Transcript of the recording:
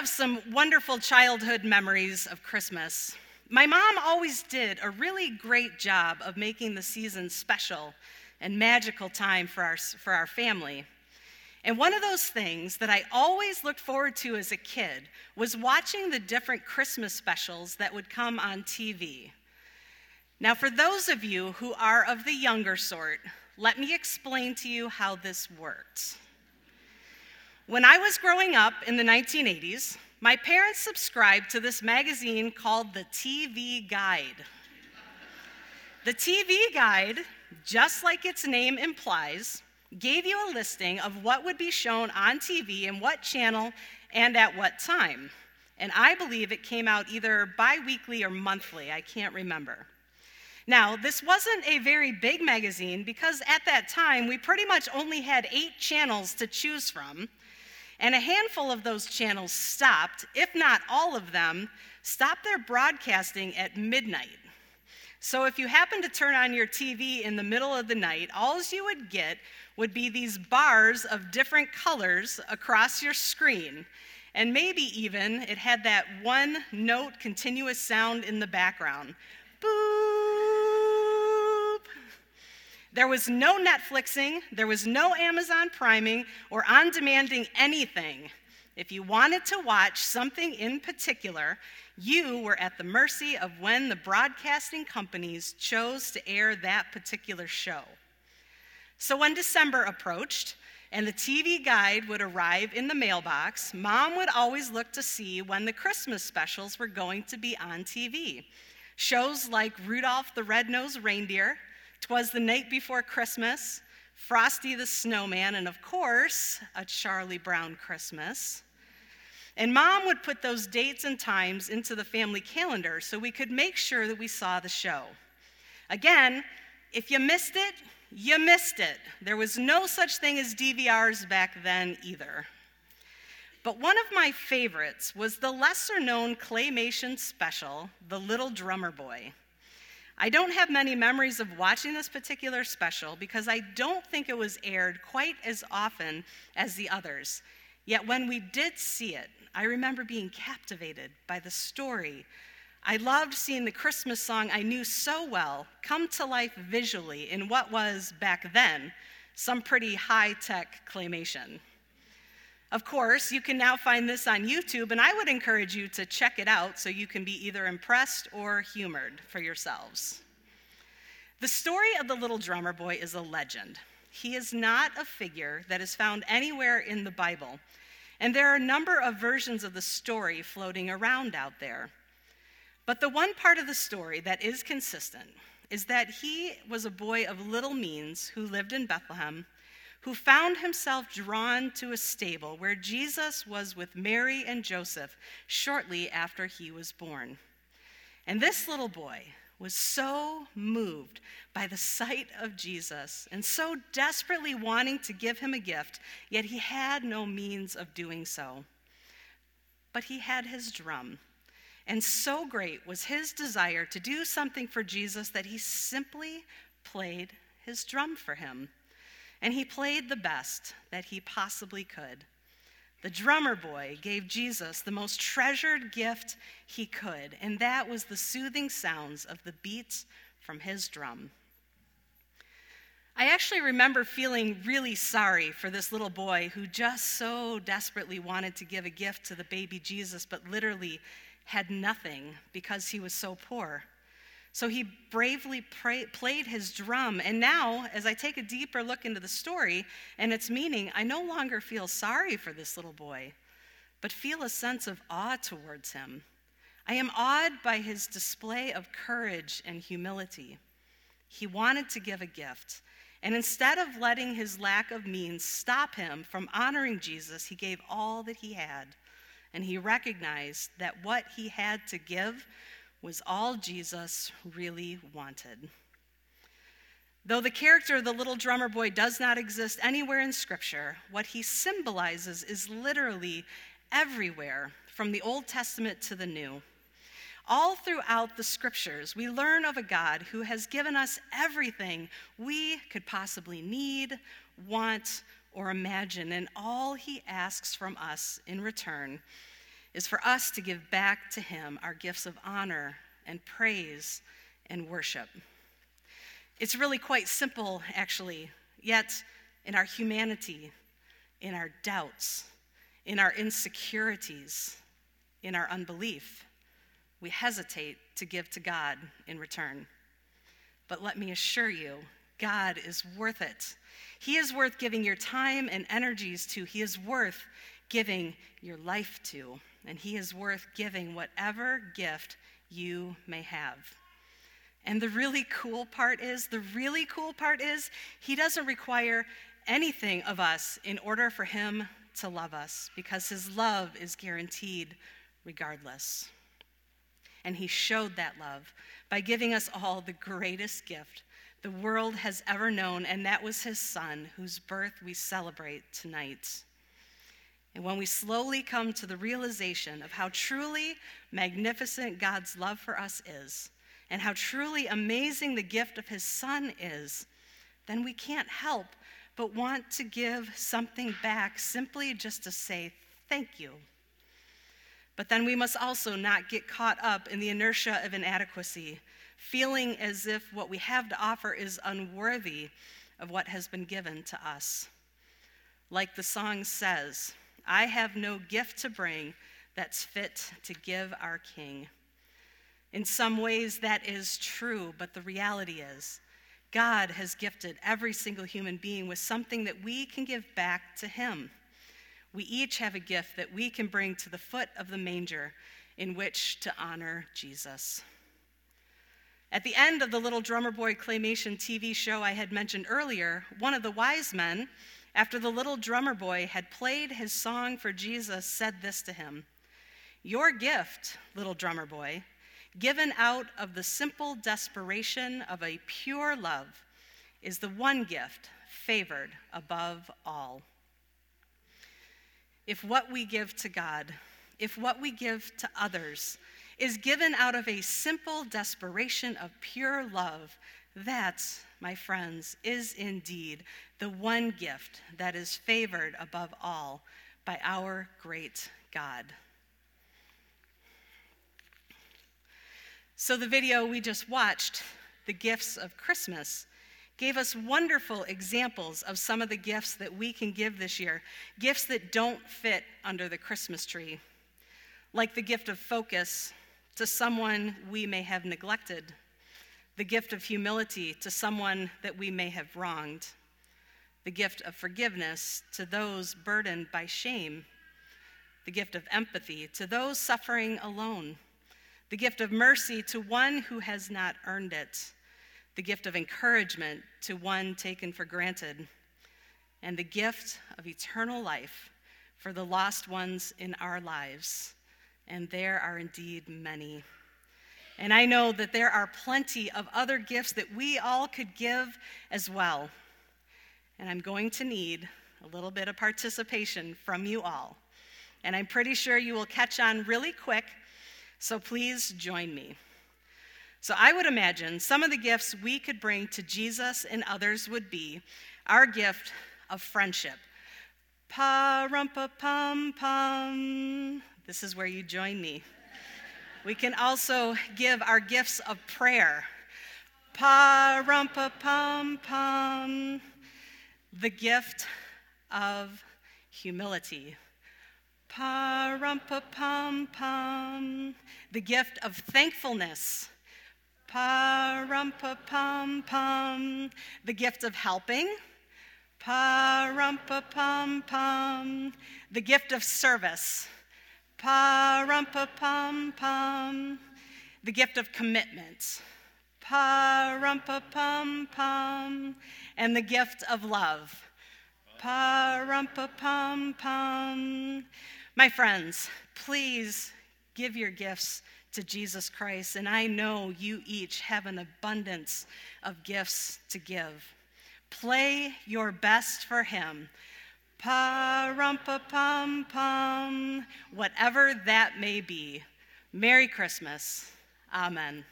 have some wonderful childhood memories of Christmas. My mom always did a really great job of making the season special and magical time for our, for our family. And one of those things that I always looked forward to as a kid was watching the different Christmas specials that would come on TV. Now, for those of you who are of the younger sort, let me explain to you how this works. When I was growing up in the 1980s, my parents subscribed to this magazine called the TV Guide. The TV Guide, just like its name implies, gave you a listing of what would be shown on TV and what channel and at what time. And I believe it came out either bi weekly or monthly, I can't remember. Now, this wasn't a very big magazine because at that time we pretty much only had eight channels to choose from, and a handful of those channels stopped, if not all of them, stopped their broadcasting at midnight. So if you happen to turn on your TV in the middle of the night, all you would get would be these bars of different colors across your screen. And maybe even it had that one note continuous sound in the background. Boop. There was no Netflixing, there was no Amazon priming or on demanding anything. If you wanted to watch something in particular, you were at the mercy of when the broadcasting companies chose to air that particular show. So when December approached, and the TV guide would arrive in the mailbox, mom would always look to see when the Christmas specials were going to be on TV. Shows like Rudolph the Red-Nosed Reindeer, Twas the Night Before Christmas, Frosty the Snowman, and of course, A Charlie Brown Christmas. And mom would put those dates and times into the family calendar so we could make sure that we saw the show. Again, if you missed it, you missed it. There was no such thing as DVRs back then either. But one of my favorites was the lesser known claymation special, The Little Drummer Boy. I don't have many memories of watching this particular special because I don't think it was aired quite as often as the others. Yet when we did see it, I remember being captivated by the story, I loved seeing the Christmas song I knew so well come to life visually in what was, back then, some pretty high tech claymation. Of course, you can now find this on YouTube, and I would encourage you to check it out so you can be either impressed or humored for yourselves. The story of the little drummer boy is a legend. He is not a figure that is found anywhere in the Bible, and there are a number of versions of the story floating around out there. But the one part of the story that is consistent is that he was a boy of little means who lived in Bethlehem, who found himself drawn to a stable where Jesus was with Mary and Joseph shortly after he was born. And this little boy was so moved by the sight of Jesus and so desperately wanting to give him a gift, yet he had no means of doing so. But he had his drum and so great was his desire to do something for Jesus that he simply played his drum for him. And he played the best that he possibly could. The drummer boy gave Jesus the most treasured gift he could, and that was the soothing sounds of the beats from his drum. I actually remember feeling really sorry for this little boy who just so desperately wanted to give a gift to the baby Jesus, but literally had nothing because he was so poor. So he bravely pray, played his drum. And now, as I take a deeper look into the story and its meaning, I no longer feel sorry for this little boy, but feel a sense of awe towards him. I am awed by his display of courage and humility. He wanted to give a gift. And instead of letting his lack of means stop him from honoring Jesus, he gave all that he had and he recognized that what he had to give was all Jesus really wanted. Though the character of the little drummer boy does not exist anywhere in Scripture, what he symbolizes is literally everywhere, from the Old Testament to the New. All throughout the Scriptures, we learn of a God who has given us everything we could possibly need, want, or imagine. And all he asks from us in return is for us to give back to Him our gifts of honor and praise and worship. It's really quite simple, actually, yet, in our humanity, in our doubts, in our insecurities, in our unbelief, we hesitate to give to God in return. But let me assure you, God is worth it. He is worth giving your time and energies to. He is worth giving your life to. And He is worth giving whatever gift you may have. And the really cool part is, the really cool part is, He doesn't require anything of us in order for Him to love us because His love is guaranteed regardless. And He showed that love by giving us all the greatest gift the world has ever known, and that was His Son, whose birth we celebrate tonight. And when we slowly come to the realization of how truly magnificent God's love for us is, and how truly amazing the gift of His Son is, then we can't help but want to give something back simply just to say thank you. But then we must also not get caught up in the inertia of inadequacy, feeling as if what we have to offer is unworthy of what has been given to us. Like the song says, I have no gift to bring that's fit to give our King. In some ways, that is true, but the reality is, God has gifted every single human being with something that we can give back to Him. We each have a gift that we can bring to the foot of the manger in which to honor Jesus. At the end of the Little Drummer Boy claymation TV show I had mentioned earlier, one of the wise men after the little drummer boy had played his song for Jesus, said this to him Your gift, little drummer boy, given out of the simple desperation of a pure love, is the one gift favored above all. If what we give to God, if what we give to others, is given out of a simple desperation of pure love, that, my friends, is indeed the one gift that is favored above all by our great God. So, the video we just watched, The Gifts of Christmas, gave us wonderful examples of some of the gifts that we can give this year, gifts that don't fit under the Christmas tree, like the gift of focus to someone we may have neglected the gift of humility to someone that we may have wronged, the gift of forgiveness to those burdened by shame, the gift of empathy to those suffering alone, the gift of mercy to one who has not earned it, the gift of encouragement to one taken for granted, and the gift of eternal life for the lost ones in our lives. And there are indeed many. And I know that there are plenty of other gifts that we all could give as well. And I'm going to need a little bit of participation from you all. And I'm pretty sure you will catch on really quick, so please join me. So I would imagine some of the gifts we could bring to Jesus and others would be our gift of friendship. Pa rumpa pum pum. This is where you join me. We can also give our gifts of prayer. Pa rumpa pum pum. The gift of humility. Pa rumpa pum pum. The gift of thankfulness. Pa rumpa pum pum. The gift of helping. Pa rumpa pum pum. The gift of service. Pa rum pa pum pum. The gift of commitment. Pa rum pa pum pum. And the gift of love. Pa rum pa pum pum. My friends, please give your gifts to Jesus Christ, and I know you each have an abundance of gifts to give. Play your best for Him Pa rum pa pum pum, whatever that may be. Merry Christmas. Amen.